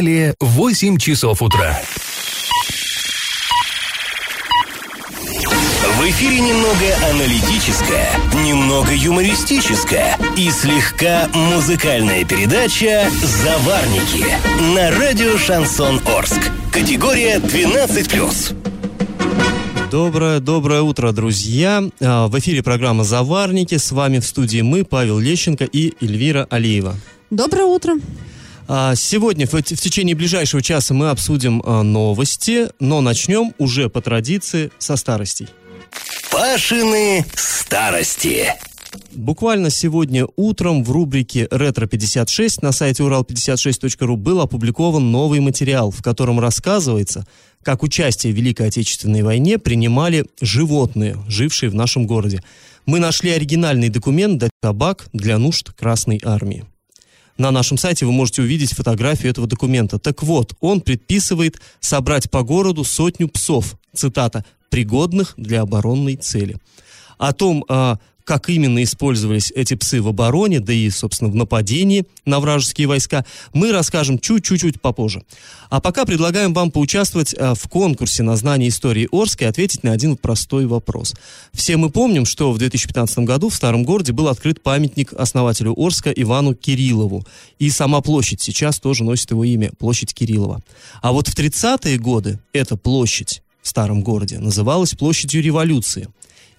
Далее 8 часов утра. В эфире немного аналитическая, немного юмористическая и слегка музыкальная передача «Заварники» на радио «Шансон Орск». Категория 12+. Доброе, доброе утро, друзья. А, в эфире программа «Заварники». С вами в студии мы, Павел Лещенко и Эльвира Алиева. Доброе утро. А, сегодня в, течение ближайшего часа мы обсудим а, новости, но начнем уже по традиции со старостей. Пашины старости. Буквально сегодня утром в рубрике «Ретро-56» на сайте урал56.ру был опубликован новый материал, в котором рассказывается, как участие в Великой Отечественной войне принимали животные, жившие в нашем городе. Мы нашли оригинальный документ «Дать табак для нужд Красной Армии». На нашем сайте вы можете увидеть фотографию этого документа. Так вот, он предписывает собрать по городу сотню псов, цитата, пригодных для оборонной цели. О том, а, как именно использовались эти псы в обороне, да и, собственно, в нападении на вражеские войска, мы расскажем чуть-чуть попозже. А пока предлагаем вам поучаствовать а, в конкурсе на знание истории Орска и ответить на один простой вопрос. Все мы помним, что в 2015 году в Старом городе был открыт памятник основателю Орска Ивану Кириллову. И сама площадь сейчас тоже носит его имя, площадь Кириллова. А вот в 30-е годы эта площадь в старом городе, называлась площадью революции.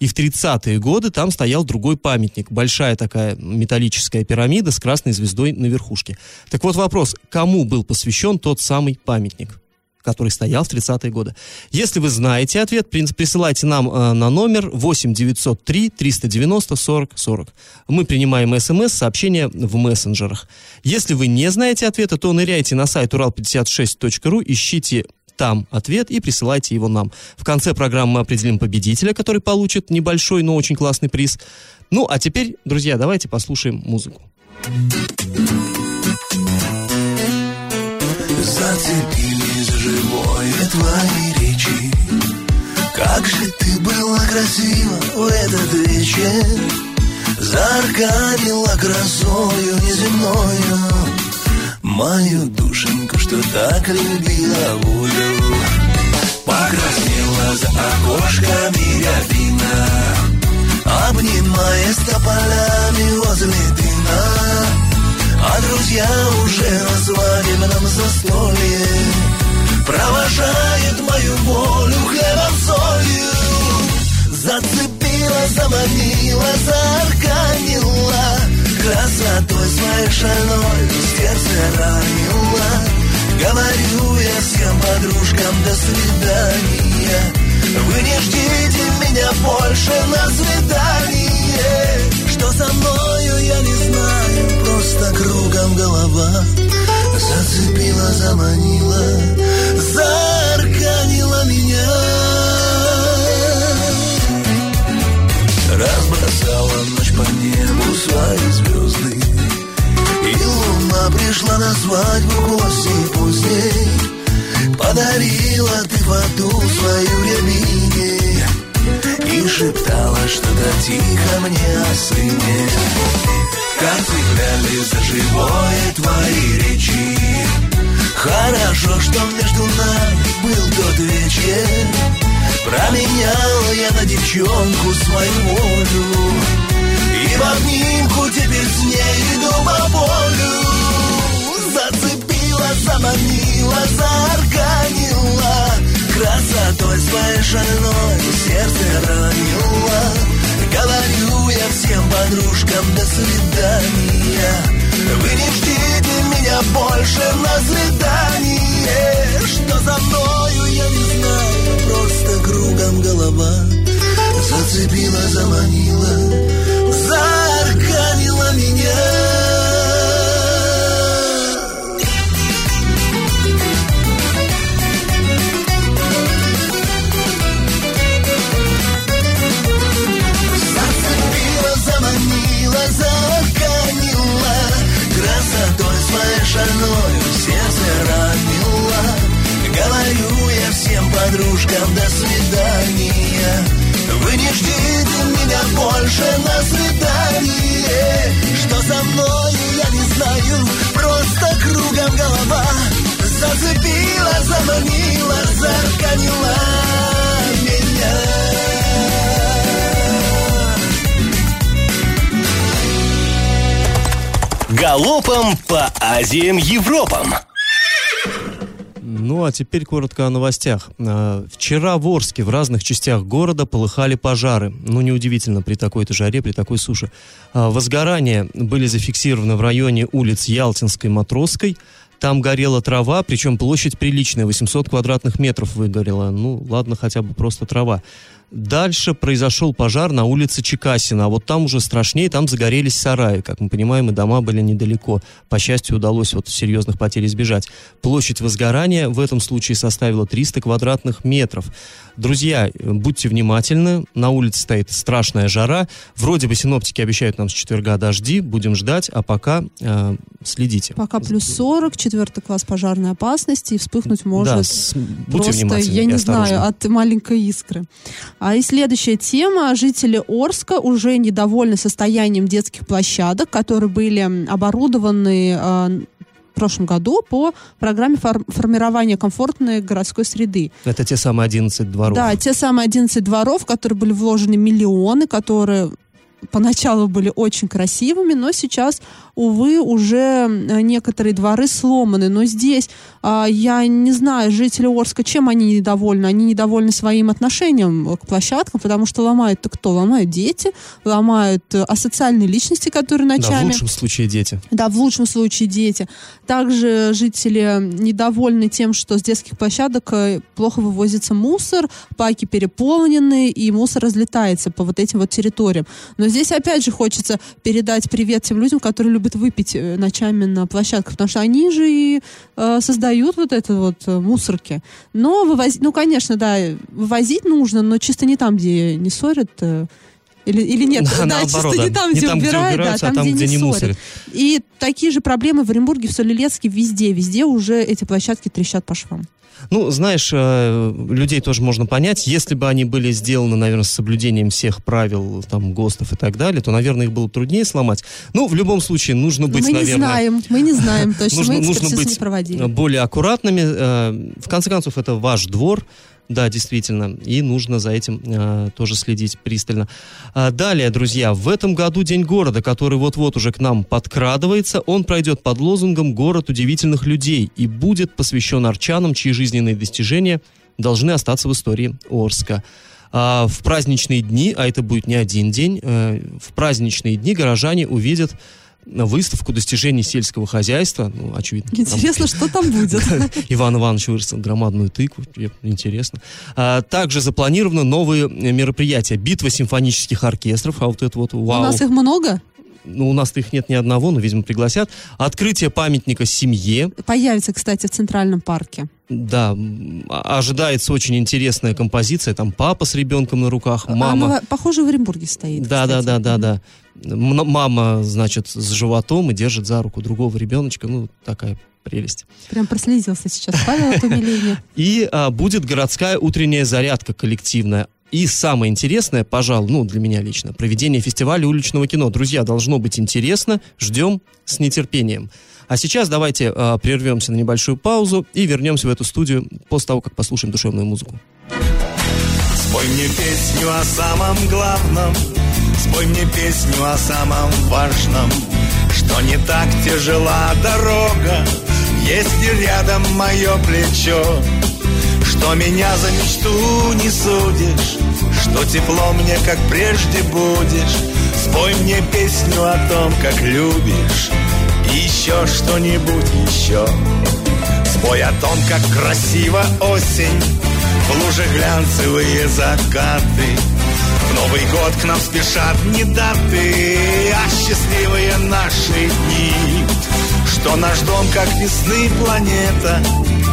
И в 30-е годы там стоял другой памятник, большая такая металлическая пирамида с красной звездой на верхушке. Так вот вопрос, кому был посвящен тот самый памятник? который стоял в 30-е годы. Если вы знаете ответ, присылайте нам э, на номер 8 903 390 40 40. Мы принимаем смс, сообщения в мессенджерах. Если вы не знаете ответа, то ныряйте на сайт урал56.ру, ищите там ответ и присылайте его нам. В конце программы мы определим победителя, который получит небольшой, но очень классный приз. Ну, а теперь, друзья, давайте послушаем музыку. Зацепили за живое твои речи Как же ты была красива в этот вечер Зарканила красою неземною Мою душеньку, что так любила волю Покраснела за окошками рябина Обнимая тополями возле дына А друзья уже на свадебном застолье Провожают мою волю хлебом солью. Зацепила, заманила, заарканила Красотой своей шальной сердце ранила Говорю я всем подружкам до свидания Вы не ждите меня больше на свидание Что со мною я не знаю Просто кругом голова. Зацепила, заманила Заарканила меня. Разбросала ночь по небу свои звезды пришла на свадьбу гости поздней Подарила ты воду свою рябине И шептала что-то тихо мне о сыне. Как цепляли за живое твои речи. Хорошо, что между нами был тот вечер. Променял я на девчонку свою волю. И в обнимку теперь с ней иду по полю заманила, заарканила Красотой своей шальной сердце ранила. Говорю я всем подружкам до свидания Вы не ждите меня больше на свидание. Что за мною я не знаю Просто кругом голова. Зацепила, заманила Заарканила меня шальною сердце ранило. Говорю я всем подружкам до свидания Вы не ждите меня больше на свидание Что со мной я не знаю, просто кругом голова. Позвонила, зарканила Галопом по Азиям Европам. Ну а теперь коротко о новостях. А, Вчера в Орске в разных частях города полыхали пожары. Ну неудивительно при такой-то жаре, при такой суше. А, Возгорания были зафиксированы в районе улиц Ялтинской, Матросской. Там горела трава, причем площадь приличная, 800 квадратных метров выгорела. Ну, ладно, хотя бы просто трава. Дальше произошел пожар на улице Чекасина, а вот там уже страшнее, там загорелись сараи. Как мы понимаем, и дома были недалеко. По счастью, удалось вот серьезных потерь избежать. Площадь возгорания в этом случае составила 300 квадратных метров. Друзья, будьте внимательны, на улице стоит страшная жара. Вроде бы синоптики обещают нам с четверга дожди, будем ждать, а пока э, следите. Пока плюс 40, четвертый класс пожарной опасности, и вспыхнуть может да, с- будьте просто, я не осторожны. знаю, от маленькой искры. А и следующая тема. Жители Орска уже недовольны состоянием детских площадок, которые были оборудованы э, в прошлом году по программе фор- формирования комфортной городской среды. Это те самые 11 дворов. Да, те самые 11 дворов, в которые были вложены миллионы, которые поначалу были очень красивыми, но сейчас, увы, уже э, некоторые дворы сломаны. Но здесь а, я не знаю, жители Орска, чем они недовольны? Они недовольны своим отношением к площадкам, потому что ломают-то кто? Ломают дети, ломают э, асоциальные личности, которые Да, в ночами... лучшем случае дети. Да, в лучшем случае дети. Также жители недовольны тем, что с детских площадок э, плохо вывозится мусор, паки переполнены, и мусор разлетается по вот этим вот территориям. Но здесь опять же хочется передать привет тем людям, которые любят выпить э, ночами на площадках, потому что они же и э, создают вот это вот э, мусорки. Но вывозить, ну, конечно, да, вывозить нужно, но чисто не там, где не ссорят, э, или, или нет, Да, да, наоборот, чисто не там, Не где там, где убирают, да, а там, там, где, где не ссорят. мусорят. И такие же проблемы в Оренбурге, в Солилецке, везде, везде уже эти площадки трещат по швам. Ну, знаешь, э, людей тоже можно понять. Если бы они были сделаны, наверное, с соблюдением всех правил, там, ГОСТов и так далее, то, наверное, их было бы труднее сломать. Ну, в любом случае, нужно Но быть, мы не наверное... знаем, мы не знаем точно, нужно, мы нужно быть не проводили. более аккуратными. Э, В конце концов, это ваш двор, да, действительно, и нужно за этим э, тоже следить пристально. А далее, друзья, в этом году День города, который вот-вот уже к нам подкрадывается, он пройдет под лозунгом «Город удивительных людей» и будет посвящен арчанам, чьи жизненные достижения должны остаться в истории Орска. А в праздничные дни, а это будет не один день, э, в праздничные дни горожане увидят выставку достижений сельского хозяйства. Ну, очевидно. там Интересно, что там будет. Иван Иванович вырастил громадную тыкву, интересно. А, также запланированы новые мероприятия. Битва симфонических оркестров, а вот это вот У вау. нас их много? Ну, у нас-то их нет ни одного, но, видимо, пригласят. Открытие памятника семье. Появится, кстати, в Центральном парке. Да, а- ожидается очень интересная композиция. Там папа с ребенком на руках, мама. Она, похоже, в Оренбурге стоит. Да, да, кстати. да, да, да. М- Мама, значит, с животом и держит за руку другого ребеночка. Ну, такая прелесть. Прям прослезился сейчас Павел от умиления. И а, будет городская утренняя зарядка коллективная. И самое интересное, пожалуй, ну, для меня лично, проведение фестиваля уличного кино. Друзья, должно быть интересно. Ждем с нетерпением. А сейчас давайте а, прервемся на небольшую паузу и вернемся в эту студию после того, как послушаем душевную музыку. Спой мне песню о самом главном. Спой мне песню о самом важном. Что не так тяжела дорога Если рядом мое плечо? Что меня за мечту не судишь Что тепло мне, как прежде будешь? Спой мне песню о том, как любишь И еще что-нибудь еще Спой о том, как красиво осень В луже глянцевые закаты. В Новый год к нам спешат не даты А счастливые наши дни. Что наш дом, как весны планета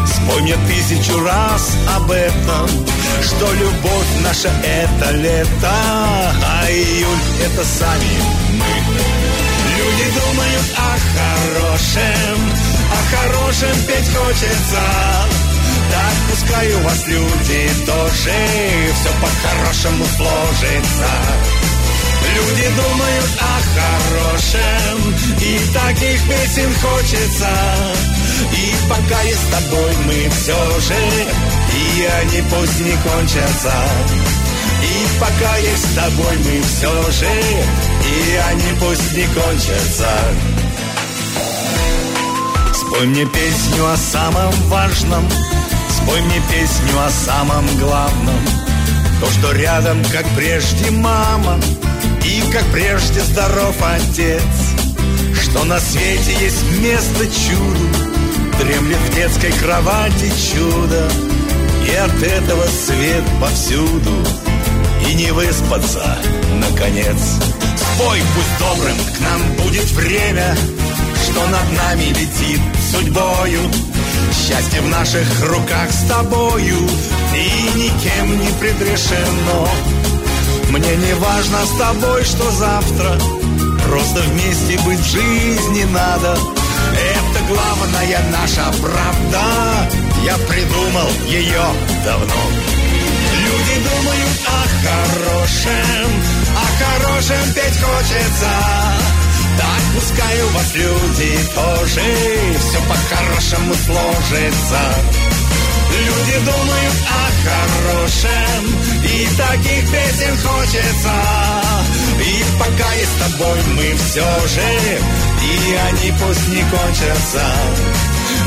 Спой мне тысячу раз об этом. Что любовь наша это лето А июль это сами мы. Люди думают о хорошем, о хорошем петь хочется. Так пускай у вас люди тоже все по-хорошему сложится. Люди думают о хорошем, и таких песен хочется. И пока я с тобой, мы все же, и они пусть не кончатся. И пока я с тобой, мы все же, и они пусть не кончатся. Спой мне песню о самом важном, спой мне песню о самом главном. То, что рядом, как прежде, мама, и как прежде здоров отец. Что на свете есть место чуду, дремлет в детской кровати чудо, и от этого свет повсюду, и не выспаться, наконец. Спой, пусть добрым к нам будет время, что над нами летит судьбою. Счастье в наших руках с тобою И никем не предрешено. Мне не важно с тобой, что завтра Просто вместе быть в жизни надо. Это главная наша правда Я придумал ее давно. Люди думают о хорошем О хорошем петь хочется. Так пускай у вас люди тоже Все по-хорошему сложится. Люди думают о хорошем И таких песен хочется. И пока я с тобой мы все же И они пусть не кончатся.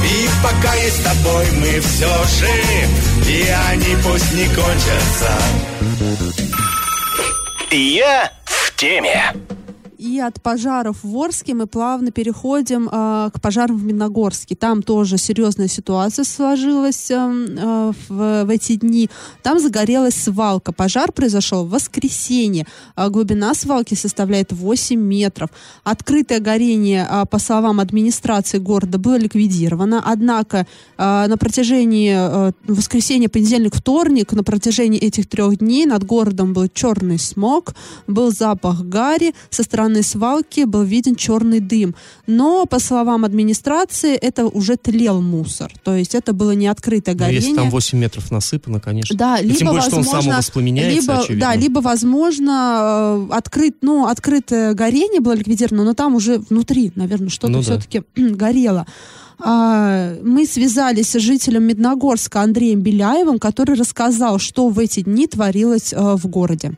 И пока я с тобой мы все же И они пусть не кончатся Я в теме. И от пожаров в Орске мы плавно переходим э, к пожарам в Миногорске. Там тоже серьезная ситуация сложилась э, э, в, в эти дни. Там загорелась свалка. Пожар произошел в воскресенье. Э, глубина свалки составляет 8 метров. Открытое горение, э, по словам администрации города, было ликвидировано. Однако э, на протяжении э, воскресенья, понедельник, вторник, на протяжении этих трех дней над городом был черный смог, был запах гари со стороны свалки был виден черный дым. Но, по словам администрации, это уже тлел мусор. То есть это было не открытое Но горение. если там 8 метров насыпано, конечно. Да, И либо, тем более, что он возможно, самовоспламеняется, либо, очевидно. да, либо, возможно, э, открыт, ну, открытое горение было ликвидировано, но там уже внутри, наверное, что-то Ну да. все-таки горело. А, Мы связались с жителем Медногорска Андреем Беляевым, который рассказал, что в эти дни творилось э, в городе.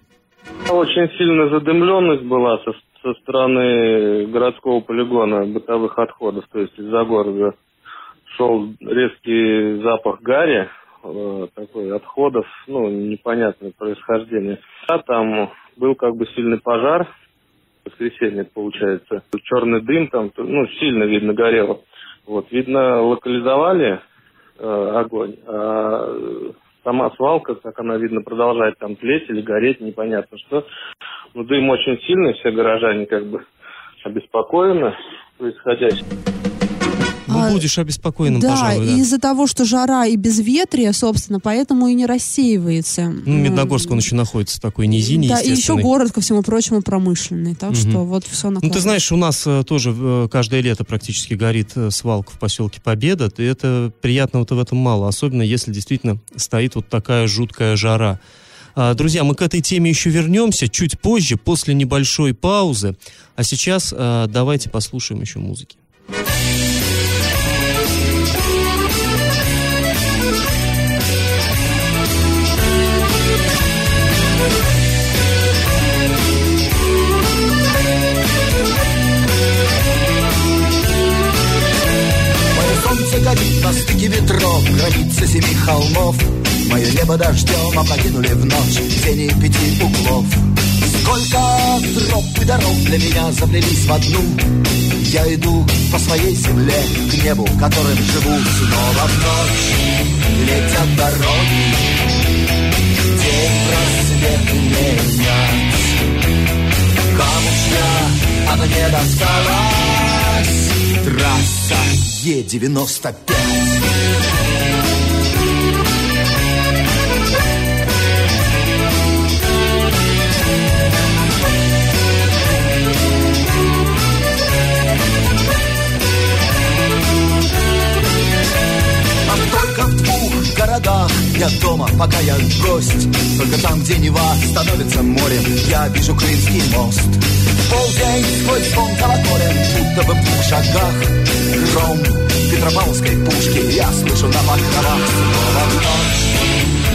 Очень сильная задымленность была со, со стороны городского полигона бытовых отходов, то есть из-за города шел резкий запах гари, э, такой отходов, ну, непонятное происхождение. А там был как бы сильный пожар, воскресенье получается, черный дым там, ну, сильно видно горело. Вот, видно, локализовали э, огонь, а сама свалка, как она, видно, продолжает там тлеть или гореть, непонятно что. Но дым очень сильный, все горожане как бы обеспокоены происходящим. Ну, А, будешь обеспокоенным, да, пожалуй, да. из-за того, что жара и безветрие, собственно, поэтому и не рассеивается. Ну, Медногорск, он еще находится в такой низине, Да, и еще город, ко всему прочему, промышленный. Так Мгм. что вот все Ну, ты знаешь, у нас э, тоже э, каждое лето практически горит э, свалка в поселке Победа. И это приятного-то в этом мало, особенно если действительно стоит вот такая жуткая жара. А, Друзья, мы к этой теме еще вернемся чуть позже, после небольшой паузы. А сейчас э, давайте послушаем еще музыки. Стыке ветров, граница семи холмов. Мое небо дождем опрокинули в ночь тени пяти углов. Сколько троп и дорог для меня заплелись в одну. Я иду по своей земле к небу, которым живу снова в ночь. Летят дороги, день просвет менять. Камушья, а мне досталась трасса Е-95. Городах. Я дома, пока я гость. Только там, где Нева становится морем. Я вижу Крымский мост. Полдень сквозь звон колоколен Будто бы в двух шагах. Гром Петропавловской пушки Я слышу на покровах. Снова ночь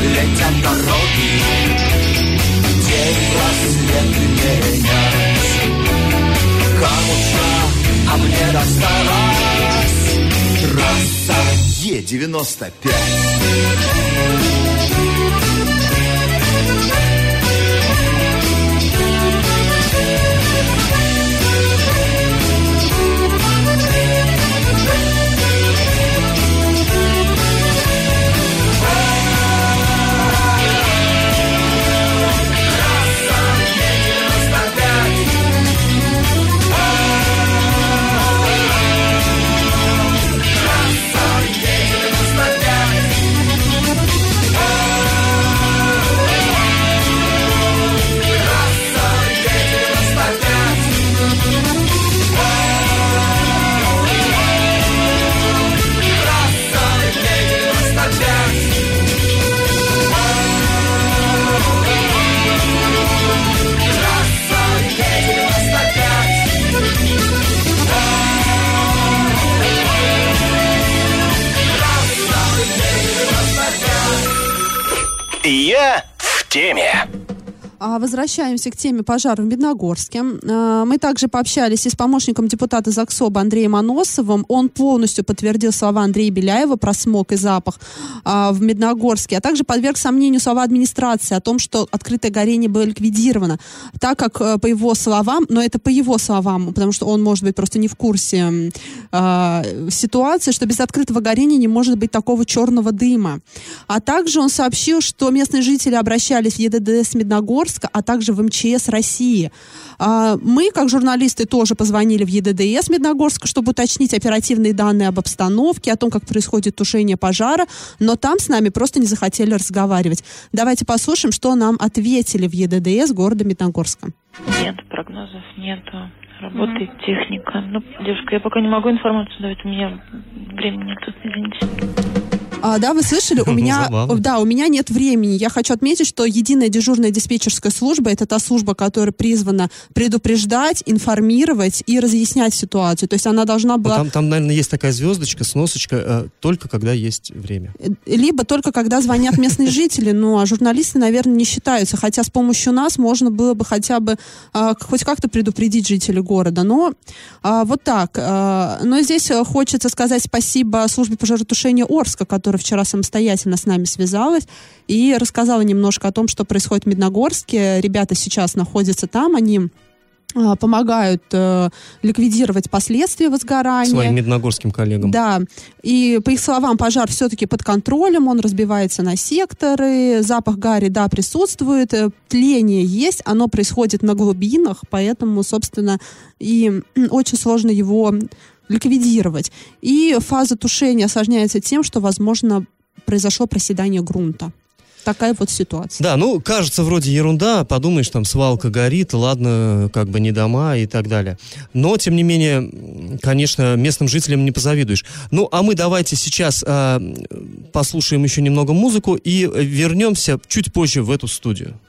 летят дороги. День рассвет менять Кому-то, а мне досталось Трасса Е-95 Возвращаемся к теме пожара в Медногорске. А, Мы также пообщались и с помощником депутата ЗАГСОБа Андреем Аносовым. Он полностью подтвердил слова Андрея Беляева про смог и запах а, в Медногорске, а также подверг сомнению слова администрации о том, что открытое горение было ликвидировано. Так как, э, по его словам, но это по его словам, потому что он, может быть, просто не в курсе ситуации, что без открытого горения не может быть такого черного дыма. А также он сообщил, что местные жители обращались в ЕДДС Медногорска, а также в МЧС России. А, Мы, как журналисты, тоже позвонили в ЕДДС Медногорска, чтобы уточнить оперативные данные об обстановке, о том, как происходит тушение пожара, но там с нами просто не захотели разговаривать. Давайте послушаем, что нам ответили в ЕДДС города Медногорска. Нет, прогнозов нету. Работает техника. Ну, девушка, я пока не могу информацию давать, у меня времени нету, извините. А, да, вы слышали? У Ну, меня, забавно. да, у меня нет времени. Я хочу отметить, что единая дежурная диспетчерская служба это та служба, которая призвана предупреждать, информировать и разъяснять ситуацию. То есть она должна Ну, была Там, там, наверное, есть такая звездочка, сносочка, э, только когда есть время. либо только когда звонят местные жители, ну а журналисты, наверное, не считаются. Хотя с помощью нас можно было бы хотя бы а, хоть как-то предупредить жителей города. Но а, вот так. А, но здесь а, хочется сказать спасибо службе пожаротушения Орска, которая вчера самостоятельно с нами связалась и рассказала немножко о том, что происходит в Медногорске. Ребята сейчас находятся там, они а, помогают э, ликвидировать последствия возгорания. Своим медногорским коллегам. Да, и по их словам, пожар все-таки под контролем, он разбивается на секторы, запах гари, да, присутствует, э, тление есть, оно происходит на глубинах, поэтому, собственно, и очень сложно его ликвидировать. И фаза тушения осложняется тем, что, возможно, произошло проседание грунта. Такая вот ситуация. Да, ну, кажется, вроде ерунда, подумаешь, там свалка горит, ладно, как бы не дома и так далее. Но, тем не менее, конечно, местным жителям не позавидуешь. Ну, а мы давайте сейчас а, послушаем еще немного музыку и э, вернемся чуть позже в эту студию.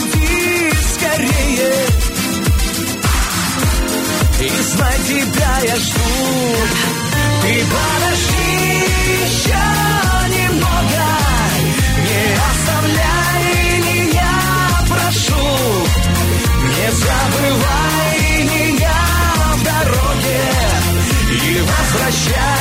Приходи скорее. И знай, тебя я жду Ты подожди еще немного. Не оставляй меня, прошу. Не забывай меня в дороге. И возвращайся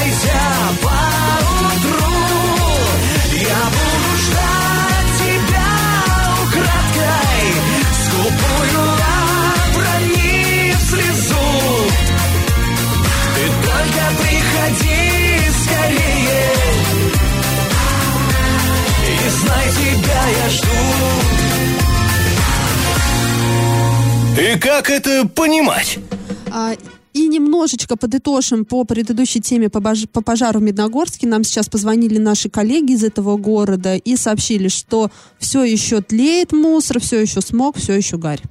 И как это понимать? А, И немножечко подытожим по предыдущей теме по, бож- по пожару в Медногорске. Нам сейчас позвонили наши коллеги из этого города и сообщили, что все еще тлеет мусор, все еще смог, все еще гарь.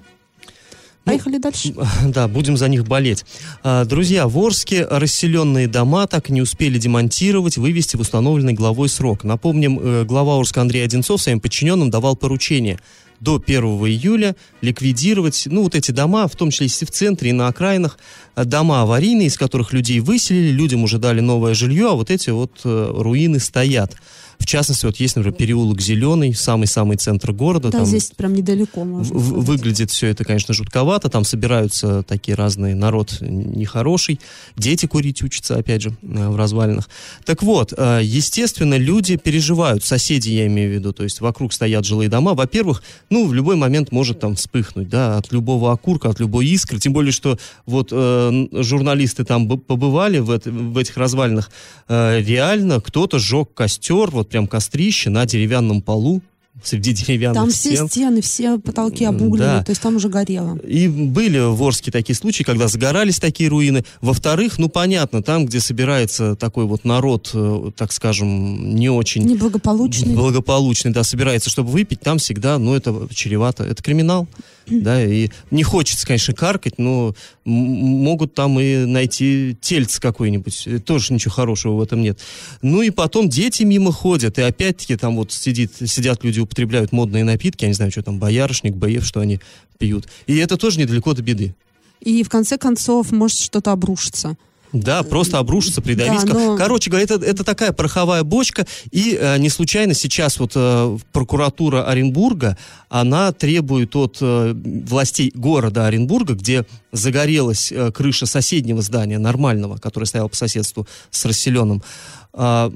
Поехали дальше. Да, будем за них болеть. А, Друзья, в Орске расселенные дома так и не успели демонтировать, вывести в установленный главой срок. Напомним, э, глава Орска Андрей Одинцов своим подчиненным давал поручение до 1 июля ликвидировать, ну, вот эти дома, в том числе и в центре, и на окраинах, э, дома аварийные, из которых людей выселили, людям уже дали новое жилье, а вот эти вот э, руины стоят. В частности, вот есть, например, переулок Зеленый, самый-самый центр города. Да, там здесь прям недалеко можно. в- сказать. выглядит все это, конечно, жутковато. Там собираются такие разные народ нехороший. Дети курить учатся, опять же, э, в развалинах. Так вот, э, естественно, люди переживают. Соседи, я имею в виду. То есть вокруг стоят жилые дома. Во-первых, ну, в любой момент может там вспыхнуть, да, от любого окурка, от любой искры. Тем более, что вот э, журналисты там побывали в, это- в этих развалинах. Э, реально кто-то сжег костер, вот прям кострище на деревянном полу среди деревянных Там все стен. стены, все потолки обуглены, Да. то есть там уже горело. И были в Орске такие случаи, когда загорались такие руины. Во-вторых, ну понятно, там, где собирается такой вот народ, э, так скажем, не очень Неблагополучный. благополучный, да, собирается, чтобы выпить, там всегда, ну это чревато, это криминал, да, и не хочется, конечно, каркать, но могут там и найти тельце какое-нибудь, э, тоже ничего хорошего в этом нет. Ну и потом дети мимо ходят, и опять-таки там вот сидит, сидят люди, употребляют модные напитки, я не знаю, что там, боярышник, боев, что они пьют. И это тоже недалеко до беды. И в конце концов может что-то обрушиться. Да, просто обрушиться, придавить. Да, но- Короче говоря, это, это такая пороховая бочка, и э, не случайно сейчас вот э, прокуратура Оренбурга, она требует от э, властей города Оренбурга, где загорелась э, крыша соседнего здания, нормального, которое стояло по соседству с расселенным, а,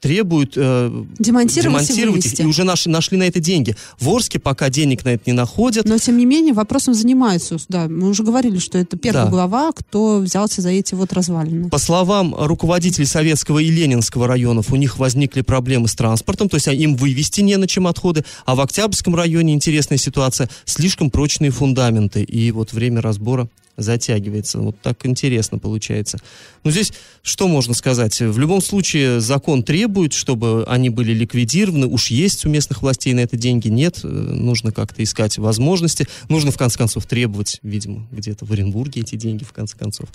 требуют э, Демонтировать и демонтировать их, и уже нашли, нашли на это деньги. В Орске пока денег на это не находят. Но, тем не менее, вопросом занимаются. Да, мы уже говорили, что это первый Да. глава, кто взялся за эти вот развалины. По словам руководителей Советского и Ленинского районов, у них возникли проблемы с транспортом, то есть а, им вывести не на чем отходы, а в Октябрьском районе интересная ситуация, слишком прочные фундаменты, и вот время разбора затягивается. Вот так интересно получается. Ну, здесь что можно сказать? В любом случае закон требует, чтобы они были ликвидированы. Уж есть у местных властей на это деньги, нет. Э, Нужно как-то искать возможности. Нужно, в конце концов, требовать, видимо, где-то в Оренбурге эти деньги, в конце концов.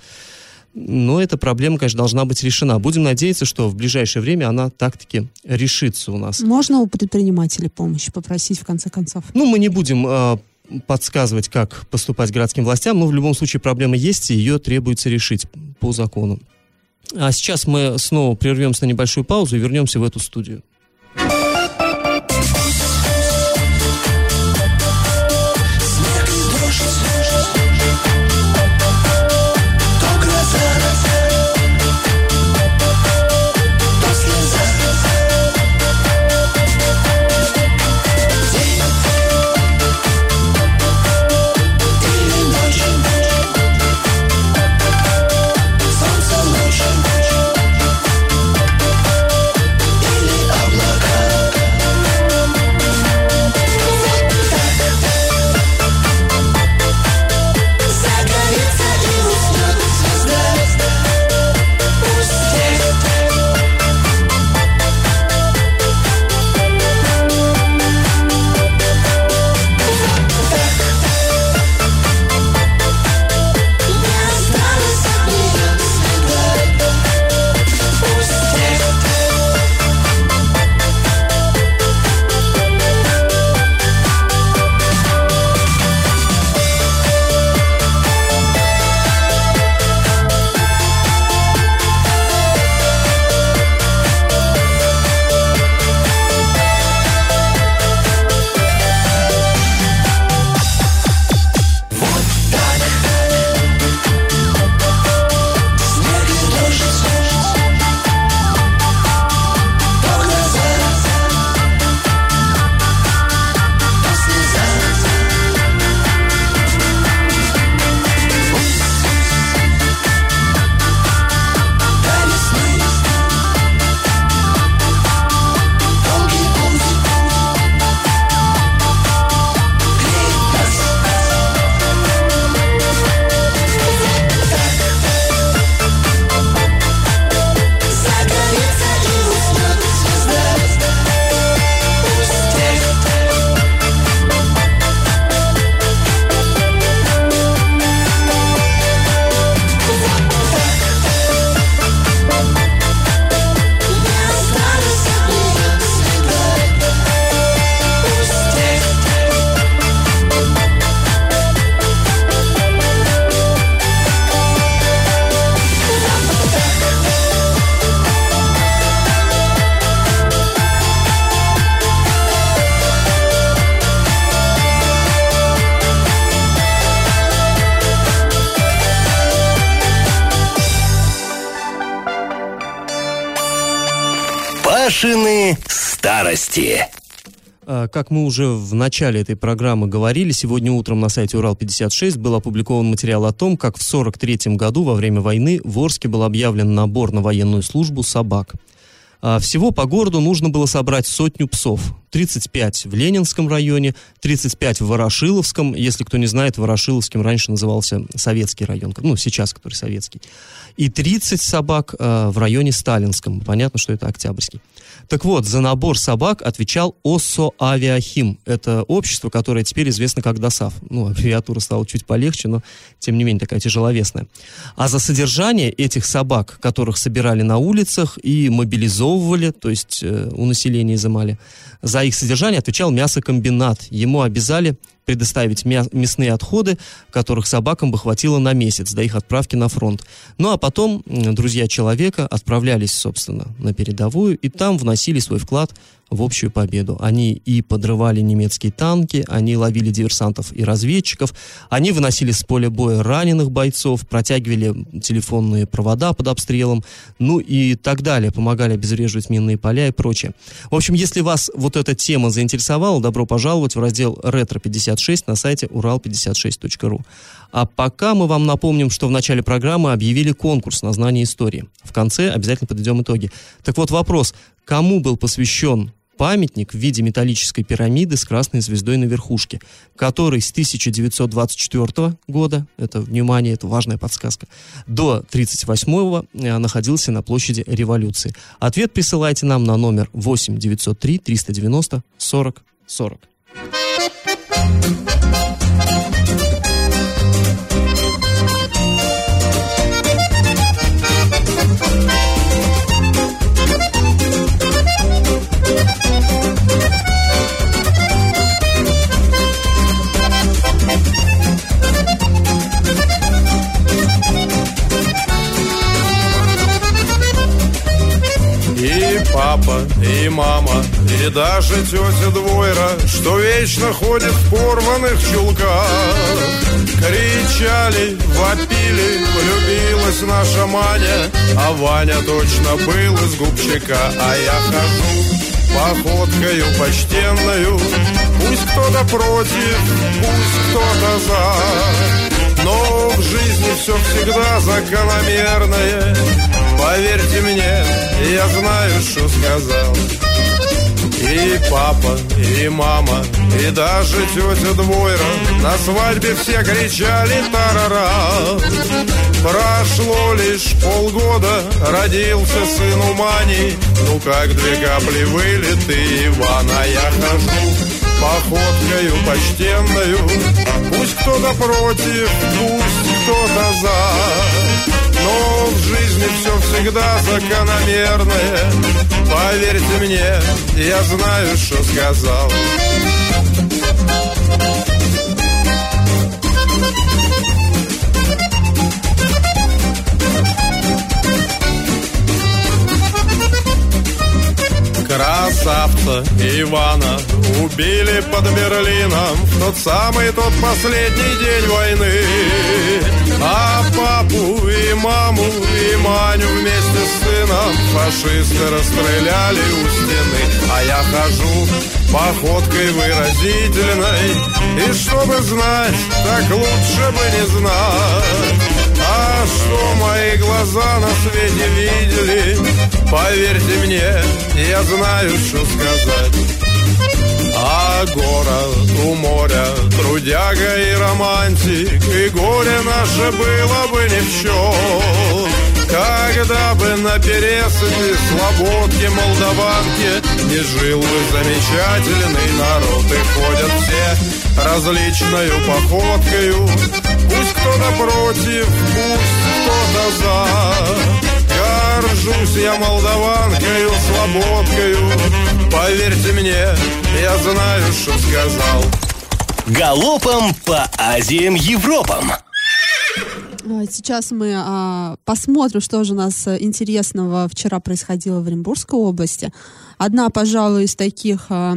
Но эта проблема, конечно, должна быть решена. Будем надеяться, что в ближайшее время она так-таки решится у нас. Можно у предпринимателей помощи попросить, в конце концов? Ну, мы не будем э, подсказывать, как поступать городским властям, но в любом случае проблема есть, и ее требуется решить по закону. А сейчас мы снова прервемся на небольшую паузу и вернемся в эту студию. Как мы уже в начале этой программы говорили, сегодня утром на сайте Урал-56 был опубликован материал о том, как в 1943 году во время войны в Орске был объявлен набор на военную службу собак. А, Всего по городу нужно было собрать сотню псов. 35 в Ленинском районе, 35 в Ворошиловском. Если кто не знает, Ворошиловским раньше назывался Советский район, ну, сейчас который советский. И 30 собак а, в районе Сталинском. Понятно, что это Октябрьский. Так вот, за набор собак отвечал ОСО Авиахим. Это общество, которое теперь известно как ДОСАВ. Ну, аббревиатура стала чуть полегче, но тем не менее такая тяжеловесная. А за содержание этих собак, которых собирали на улицах и мобилизовывали, то есть э, у населения изымали, за их содержание отвечал мясокомбинат. Ему обязали предоставить мя- мясные отходы, которых собакам бы хватило на месяц до их отправки на фронт. Ну а потом друзья человека отправлялись, собственно, на передовую и там вносили свой вклад в общую победу. Они и подрывали немецкие танки, они ловили диверсантов и разведчиков, они выносили с поля боя раненых бойцов, протягивали телефонные провода под обстрелом, ну и так далее, помогали обезвреживать минные поля и прочее. В общем, если вас вот эта тема заинтересовала, добро пожаловать в раздел «Ретро-56» на сайте урал56.ру. А пока мы вам напомним, что в начале программы объявили конкурс на знание истории. В конце обязательно подведем итоги. Так вот вопрос, кому был посвящен памятник в виде металлической пирамиды с красной звездой на верхушке, который с 1924 года, это, внимание, это важная подсказка, до 1938 находился на площади революции. Ответ присылайте нам на номер 8 903 390 40 40. Даже тетя Двойра, Что вечно ходит в порванных чулках. Кричали, вопили, влюбилась наша Маня, А Ваня точно был из губчика, а я хожу походкою почтенную. Пусть кто-то против, пусть кто-то за, но в жизни все всегда закономерное. Поверьте мне, я знаю, что сказал. И папа, и мама, и даже тетя Двойра. На свадьбе все кричали тарара Прошло лишь полгода, родился сын у Мани. Ну как две капли вылеты Ивана Я хожу походкою почтенную. Пусть кто-то против, пусть кто-то за но в жизни все всегда закономерное. Поверьте мне, я знаю, что сказал. Красавца Ивана убили под Берлином В тот самый тот последний день войны А папу и маму и Маню вместе с сыном Фашисты расстреляли у стены. А я хожу походкой выразительной И чтобы знать, так лучше бы не знать. А что мои глаза на свете видели Поверьте мне, я знаю, что сказать А город у моря, трудяга и романтик И горе наше было бы ни в чем когда бы на пересыпи слободке молдаванке Не жил бы замечательный народ И ходят все различною походкою. Пусть кто-то против, пусть кто-то за Горжусь я молдаванкою, слободкою Поверьте мне, я знаю, что сказал Галопом по Азиям Европам. А, Сейчас мы а, посмотрим, что же у нас э, интересного вчера происходило в Оренбургской области. Одна, пожалуй, из таких а,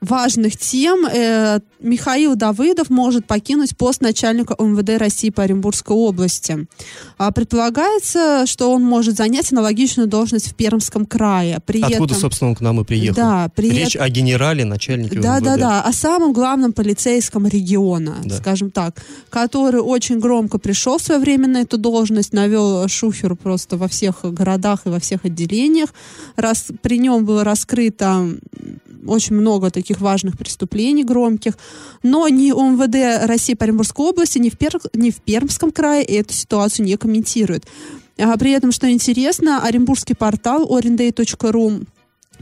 важных тем. э, Михаил Давыдов может покинуть пост начальника МВД России по Оренбургской области. А, Предполагается, что он может занять аналогичную должность в Пермском крае. При Откуда, этом- собственно, он к нам и приехал? Да, при Речь о генерале, начальнике да, МВД. да, да, о самом главном полицейском региона, Да. скажем так, который очень громко пришел в свое время на эту должность, навел шухер просто во всех городах и во всех отделениях. Раз, при нем было раскрыто очень много таких важных преступлений громких, но ни УМВД России по Оренбургской области, ни в, Пер- ни в Пермском крае эту ситуацию не комментирует. А при этом, что интересно, оренбургский портал orenday.ru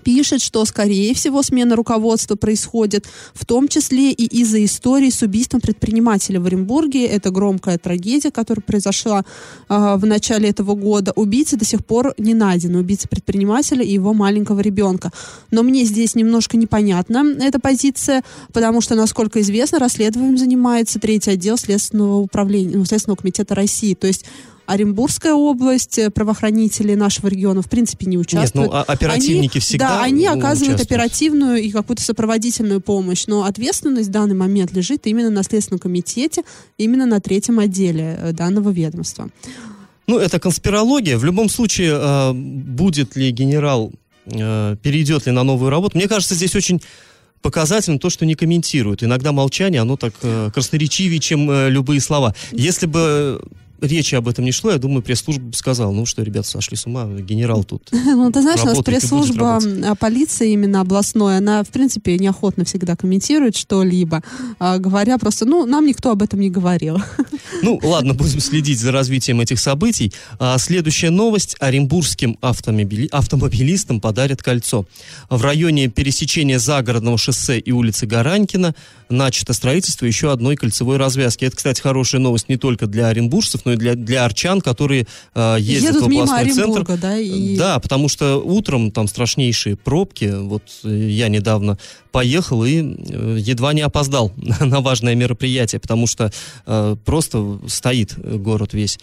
пишет, что, скорее всего, смена руководства происходит, в том числе и из-за истории с убийством предпринимателя в Оренбурге. Это громкая трагедия, которая произошла э, в начале этого года. Убийца до сих пор не найден, убийца предпринимателя и его маленького ребенка. Но мне здесь немножко непонятна эта позиция, потому что, насколько известно, расследованием занимается третий отдел Следственного управления, ну, Следственного комитета России. То есть Оренбургская область, э, правоохранители нашего региона в принципе не участвуют. Нет, ну, оперативники они, всегда Да, они оказывают участвуют. оперативную и какую-то сопроводительную помощь, но ответственность в данный момент лежит именно на Следственном комитете, именно на третьем отделе э, данного ведомства. Ну, это конспирология. В любом случае, э, будет ли генерал, перейдет ли на новую работу, мне кажется, здесь очень показательно то, что не комментируют. Иногда молчание, оно так красноречивее, чем любые слова. Если бы речи об этом не шло, я думаю, пресс-служба бы сказала, ну что, ребята, сошли с ума, генерал тут. Ну, ты знаешь, у нас пресс-служба а, полиции именно областной, она, в принципе, неохотно всегда комментирует что-либо, а, говоря просто, ну, нам никто об этом не говорил. Ну, ладно, будем следить за развитием этих событий. А, следующая новость. Оренбургским автомобили- автомобилистам подарят кольцо. В районе пересечения загородного шоссе и улицы Гаранькина начато строительство еще одной кольцевой развязки. Это, кстати, хорошая новость не только для оренбуржцев, и для, для арчан, которые а, ездят Едут в областной центр. Да, и- Да, потому что утром там страшнейшие пробки. Вот э, я недавно поехал и э, едва не опоздал на важное мероприятие, потому что э, просто стоит э, город весь.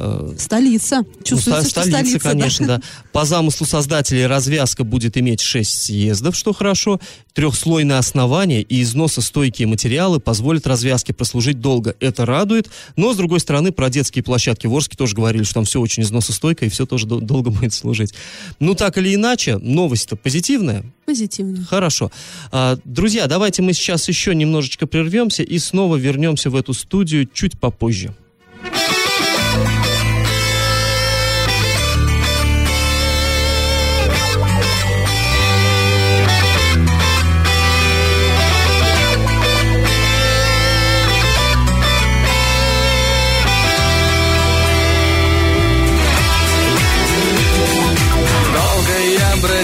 Э, Столица. ну, Чувствуется, ста- что столица, да. конечно, да. По замыслу создателей развязка будет иметь 6 съездов, что хорошо. Трехслойное основание и износостойкие материалы позволят развязке прослужить долго. Это радует. Но, с другой стороны, про детские площадки в Орске тоже говорили, что там все очень износостойко и все тоже дол- долго будет служить. Ну, так или иначе, новость-то позитивная. Позитивно. Хорошо. А, друзья, давайте мы сейчас еще немножечко прервемся и снова вернемся в эту студию чуть попозже.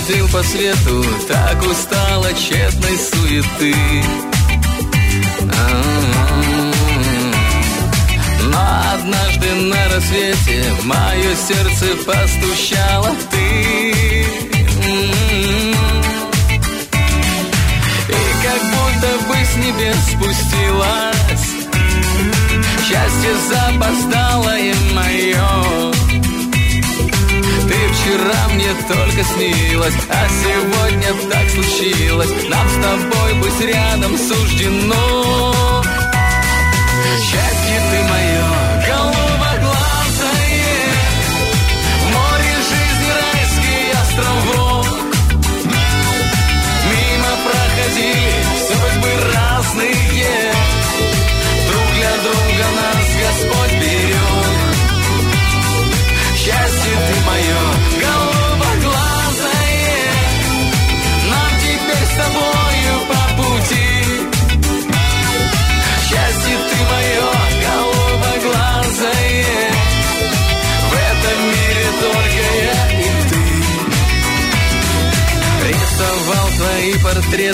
Бродил по свету, так устал от тщетной суеты. Но однажды на рассвете в мое сердце постучала ты. И как будто бы с небес спустилась Счастье запоздалое мое ты вчера мне только снилась, а сегодня так случилось. Нам с тобой быть рядом суждено. Счастье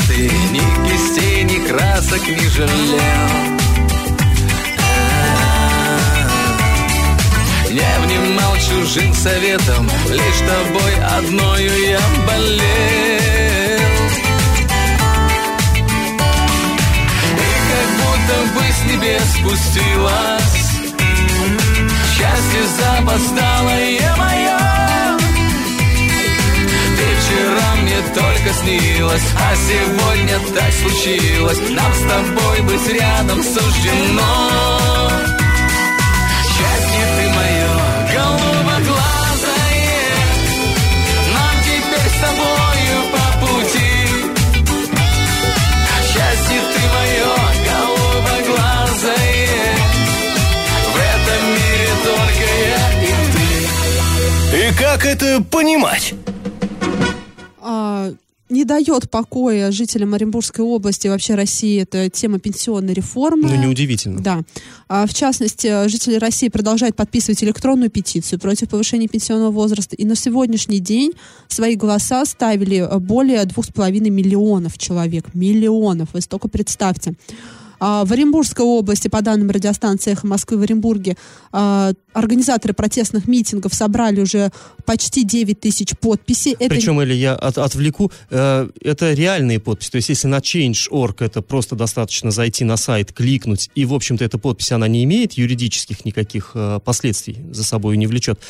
портреты, ни кистей, ни красок не жалел. Не внимал чужим советам, лишь тобой одною я болел. И как будто бы с небес спустилась Счастье запоздалое снилась А сегодня так случилось Нам с тобой быть рядом суждено Счастье ты мое, голубоглазое, нам теперь с тобою по пути. Счастье ты мое, голубоглазое, в этом мире только я и ты. И как это понимать? Дает покоя жителям Оренбургской области, вообще России, это тема пенсионной реформы. Ну, неудивительно. Да. А, в частности, жители России продолжают подписывать электронную петицию против повышения пенсионного возраста. И на сегодняшний день свои голоса ставили более двух с половиной миллионов человек. Миллионов. Вы столько представьте. А, в Оренбургской области, по данным радиостанции «Эхо Москвы» в Оренбурге, а, организаторы протестных митингов собрали уже почти 9 тысяч подписей. Это... Причем, или я от, отвлеку, э, это реальные подписи. То есть, если на Change.org это просто достаточно зайти на сайт, кликнуть, и, в общем-то, эта подпись, она не имеет юридических никаких э, последствий за собой не влечет,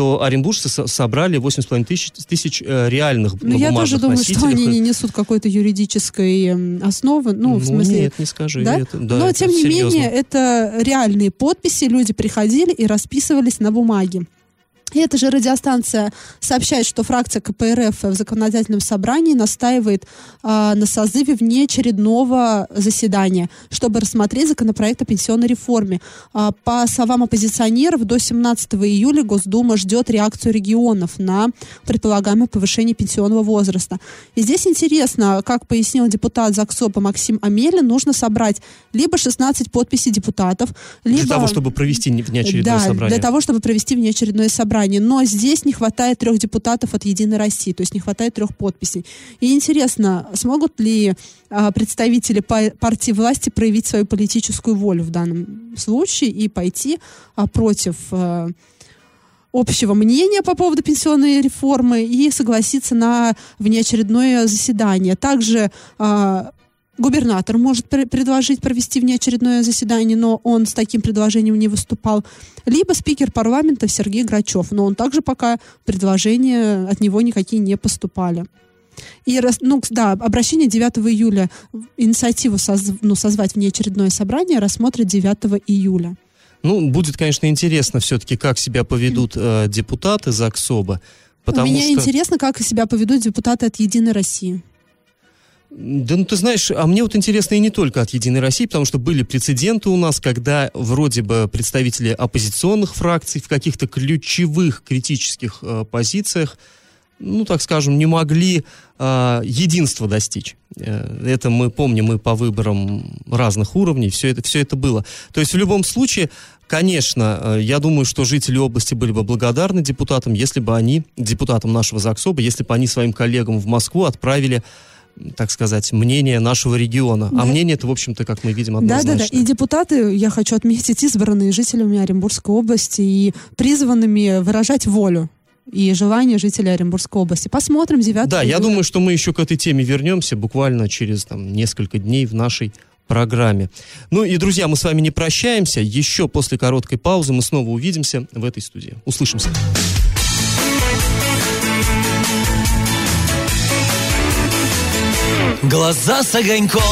то оренбуржцы со- собрали 8,5 тысяч, тысяч э, реальных Ну, я тоже думаю, что они не несут какой-то юридической э, основы. Ну, ну, в смысле... нет, не скажи. Да? Это, да, Но, это тем не серьезно. менее, это реальные подписи. Люди приходили и расписывались на бумаге. И эта же радиостанция сообщает, что фракция КПРФ в законодательном собрании настаивает а, на созыве внеочередного заседания, чтобы рассмотреть законопроект о пенсионной реформе. А, по словам оппозиционеров, до 17 июля Госдума ждет реакцию регионов на предполагаемое повышение пенсионного возраста. И здесь интересно, как пояснил депутат ЗАГСОПа Максим Амелин, нужно собрать либо 16 подписей депутатов, либо... Для того, чтобы провести внеочередное да, собрание. для того, чтобы провести внеочередное собрание. Но здесь не хватает трех депутатов от «Единой России», то есть не хватает трех подписей. И интересно, смогут ли а, представители па- партии власти проявить свою политическую волю в данном случае и пойти а, против а, общего мнения по поводу пенсионной реформы и согласиться на внеочередное заседание. Также а, губернатор может пр- предложить провести внеочередное заседание, но он с таким предложением не выступал. Либо спикер парламента Сергей Грачев, но он также пока предложения от него никакие не поступали. И, ну, да, обращение 9 июля, инициативу соз- ну, созвать внеочередное собрание рассмотрят 9 июля. Ну, будет, конечно, интересно все-таки, как себя поведут э, депутаты ЗАГСОБа. Потому Мне что... интересно, как себя поведут депутаты от «Единой России». Да, ну ты знаешь, а мне вот интересно и не только от «Единой России», потому что были прецеденты у нас, когда вроде бы представители оппозиционных фракций в каких-то ключевых критических э, позициях, ну, так скажем, не могли э, единства достичь. Э, это мы помним, мы по выборам разных уровней, все это, все это было. То есть в любом случае, конечно, э, я думаю, что жители области были бы благодарны депутатам, если бы они, депутатам нашего ЗАГСОБа, если бы они своим коллегам в Москву отправили так сказать, мнение нашего региона. Да. А мнение это, в общем-то, как мы видим, Да, однозначно. да, да. И депутаты, я хочу отметить, избранные жителями Оренбургской области и призванными выражать волю и желание жителей Оренбургской области. Посмотрим 9 Да, я июля. думаю, что мы еще к этой теме вернемся буквально через там, несколько дней в нашей программе. Ну и, друзья, мы с вами не прощаемся. Еще после короткой паузы мы снова увидимся в этой студии. Услышимся. Глаза с огоньком.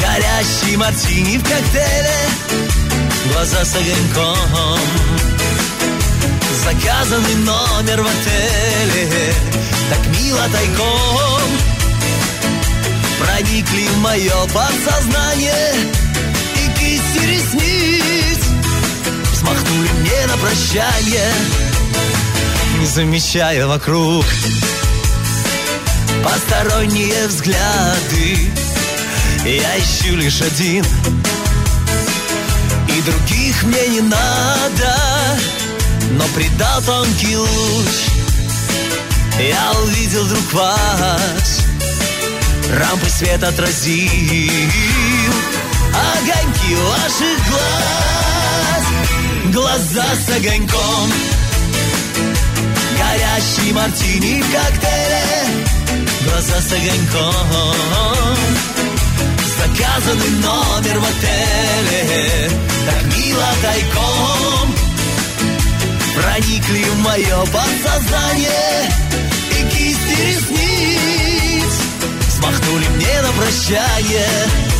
Горящий мартини в коктейле. Глаза с огоньком. Заказанный номер в отеле. Так мило тайком. Проникли в мое подсознание. И кисти ресниц Взмахнули мне на прощание. Не замечая вокруг посторонние взгляды. Я ищу лишь один. И других мне не надо. Но придал тонкий луч. Я увидел вдруг вас. Рампы свет отразил. Огоньки ваших глаз. Глаза с огоньком. Горящий мартини в коктейле Глаза с огоньком. Заказанный номер в отеле. Так мило тайком. Проникли в мое подсознание. И кисти ресниц Смахнули мне на прощание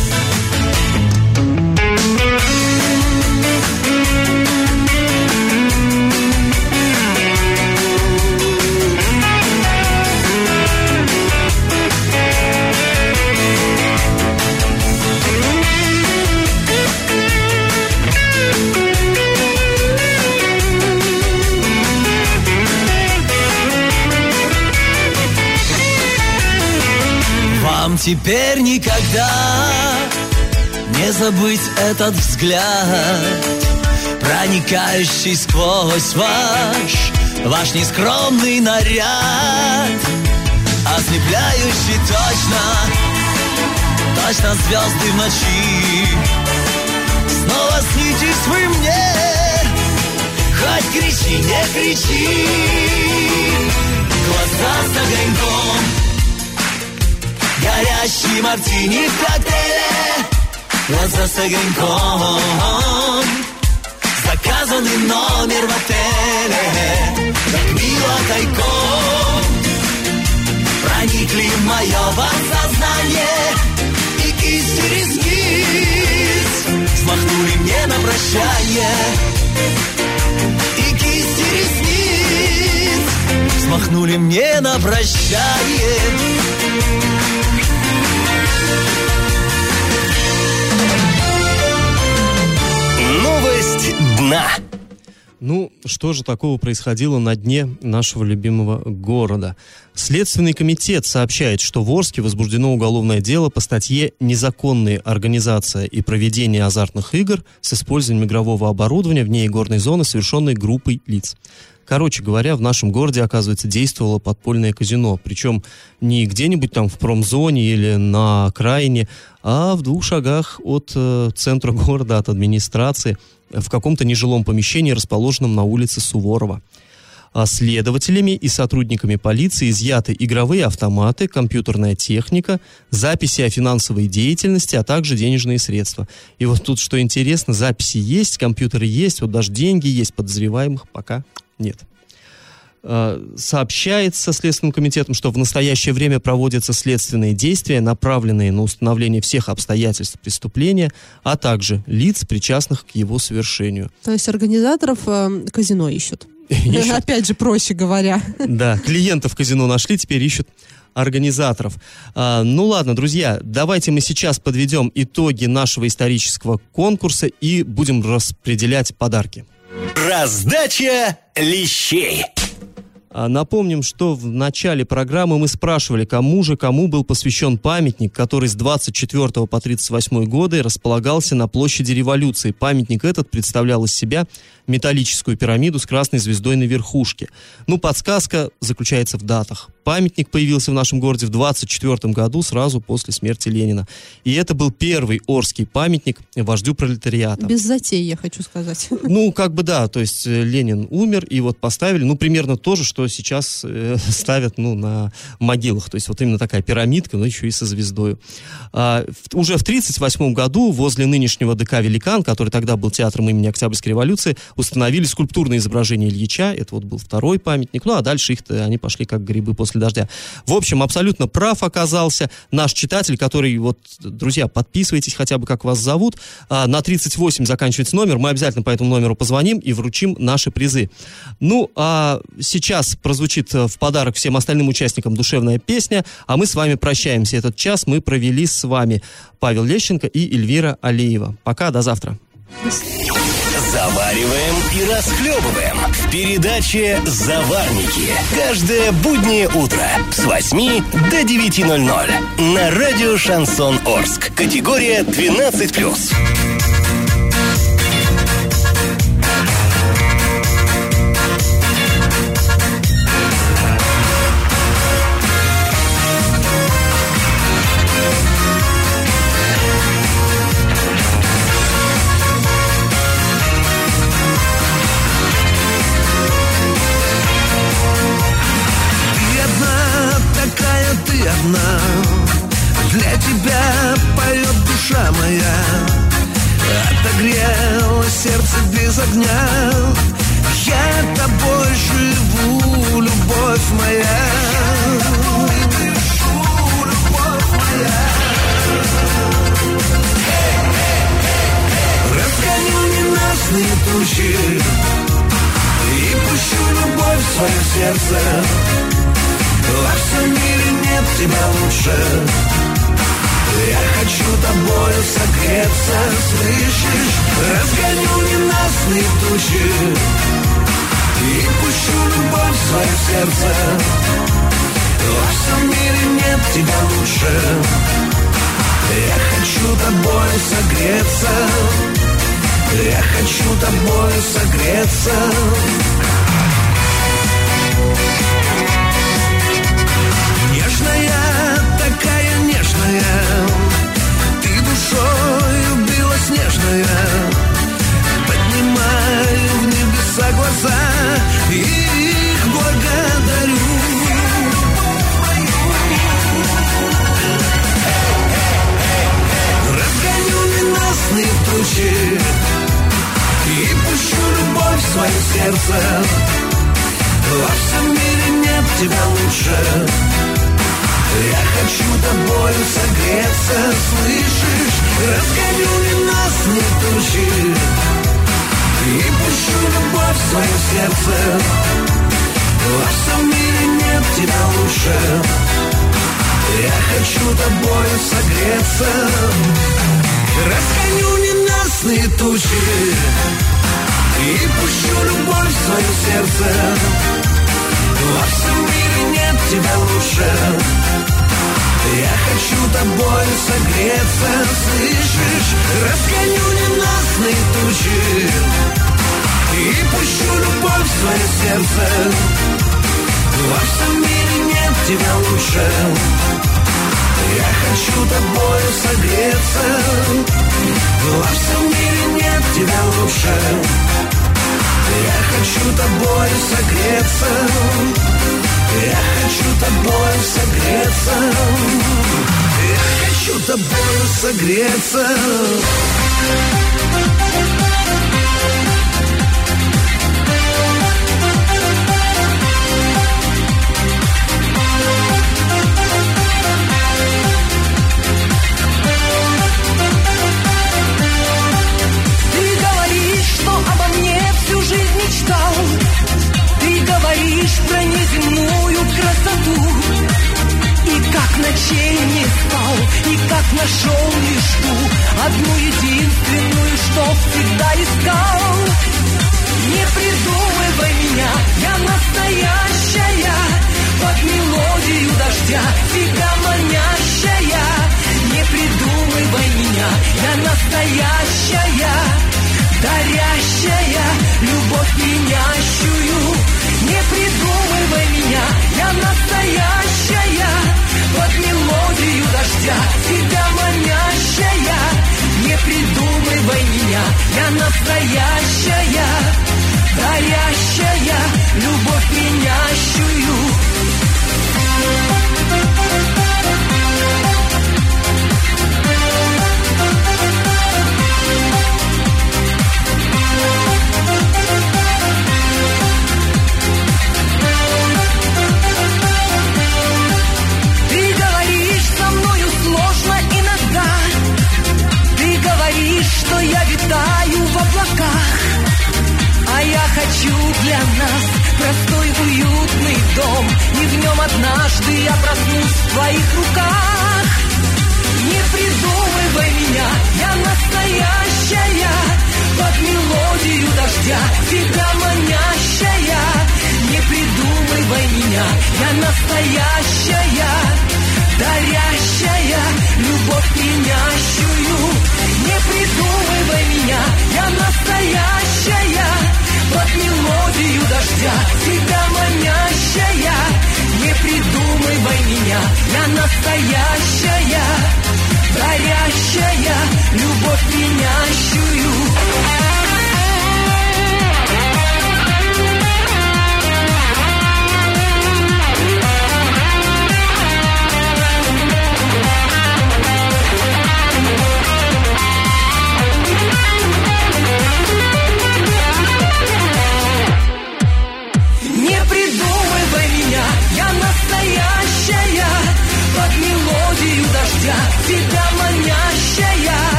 Теперь никогда. Не забыть этот взгляд, проникающий сквозь ваш, ваш нескромный наряд, ослепляющий точно, точно звезды в ночи. Снова снитесь вы мне, хоть кричи, не кричи, глаза с огоньком, горящий мартини в коктейле, глаза с огоньком, заказанный номер в отеле, как мило тайком, проникли в мое подсознание. И кисти ресниц смахнули мне на прощание. И кисти ресниц смахнули мне на прощание. Новость дна. Ну, что же такого происходило на дне нашего любимого города? Следственный комитет сообщает, что в Орске возбуждено уголовное дело по статье «Незаконная организация и проведение азартных игр с использованием игрового оборудования вне игорной зоны, совершенной группой лиц». Короче говоря, в нашем городе, оказывается, действовало подпольное казино. Причем не где-нибудь там в промзоне или на окраине, а в двух шагах от э, центра города, от администрации, в каком-то нежилом помещении, расположенном на улице Суворова. А следователями и сотрудниками полиции изъяты игровые автоматы, компьютерная техника, записи о финансовой деятельности, а также денежные средства. И вот тут, что интересно, записи есть, компьютеры есть, вот даже деньги есть, подозреваемых пока нет. А, Сообщается Следственным комитетом, что в настоящее время проводятся следственные действия, направленные на установление всех обстоятельств преступления, а также лиц, причастных к его совершению. То есть организаторов э, казино ищут. Ищут. Опять же, проще говоря. Да, клиентов казино нашли, теперь ищут организаторов. А, ну ладно, друзья, давайте мы сейчас подведем итоги нашего исторического конкурса и будем распределять подарки. Раздача лещей. А, Напомним, что в начале программы мы спрашивали, кому же, кому был посвящен памятник, который с 24 по 38 годы располагался на площади революции. Памятник этот представлял из себя металлическую пирамиду с красной звездой на верхушке. Ну, подсказка заключается в датах. Памятник появился в нашем городе в 24 году, сразу после смерти Ленина. И это был первый Орский памятник вождю пролетариата. Без затей, я хочу сказать. Ну, как бы да, то есть э, Ленин умер, и вот поставили, ну, примерно то же, что сейчас э, ставят, ну, на могилах. То есть вот именно такая пирамидка, но еще и со звездой. А, в- уже в 1938 году возле нынешнего ДК «Великан», который тогда был театром имени Октябрьской революции, установили скульптурное изображение Ильича. Это вот был второй памятник. Ну, а дальше их-то они пошли как грибы после дождя. В общем, абсолютно прав оказался наш читатель, который, вот, друзья, подписывайтесь хотя бы, как вас зовут. А, на 38 заканчивается номер. Мы обязательно по этому номеру позвоним и вручим наши призы. Ну, а сейчас прозвучит э, в подарок всем остальным участникам душевная песня, а мы с вами прощаемся. Этот час мы провели с вами Павел Лещенко и Эльвира Алиева. Пока, до завтра. Завариваем и расхлебываем в передаче «Заварники». Каждое буднее утро с 8 до 9.00 на радио «Шансон Орск». Категория 12+. Свое сердце. Во всем мире нет тебя лучше. Я хочу тобою согреться, слышишь? Разгоню ненастные тучи. И пущу любовь в свое сердце. Во всем мире нет тебя лучше. Я хочу тобой согреться. Я хочу тобой согреться Нежная, такая нежная. Ты душою белоснежная сердце. Во всем мире нет тебя лучше. Я хочу тобою согреться. Слышишь? Разгоню ненастные тучи. И пущу любовь в свое сердце. Во всем мире нет тебя лучше. Я хочу тобою согреться. Во всем мире нет тебя лучше Я хочу тобою согреться. Я хочу тобою согреться. Я хочу тобою согреться ночей не спал, как нашел лишь ту Одну единственную, что всегда искал. Не придумывай меня, я настоящая Под мелодию дождя, всегда манящая. Не придумывай меня, я настоящая Дарящая любовь пьянящую. Не придумывай меня, я настоящая придумывай меня, я настоящая Дарящая любовь пьянящую хочу для нас простой уютный дом. И в нем однажды я проснусь в твоих руках. Не придумывай меня, я настоящая. Под мелодию дождя, всегда манящая. Не придумывай меня, я настоящая. Дарящая любовь пьянящую. Не придумывай меня, я настоящая Под мелодию дождя, всегда манящая Не придумывай меня, я настоящая Дарящая любовь пьянящую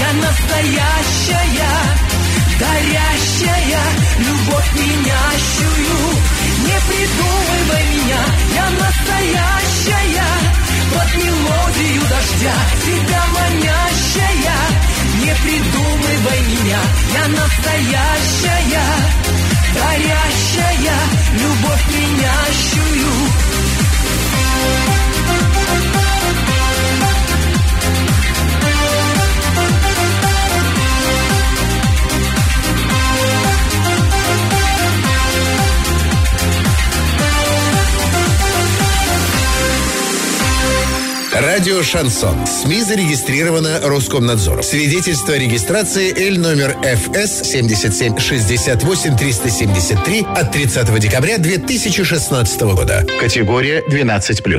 я настоящая Дарящая любовь пьянящую Не придумывай меня, я настоящая. Под мелодию дождя, всегда манящая. Не придумывай меня, я настоящая Горящая любовь пьянящую Радио «Шансон». СМИ зарегистрировано Роскомнадзором. Свидетельство о регистрации Л номер ФС 7768 373 от 30 декабря 2016 года. Категория 12+.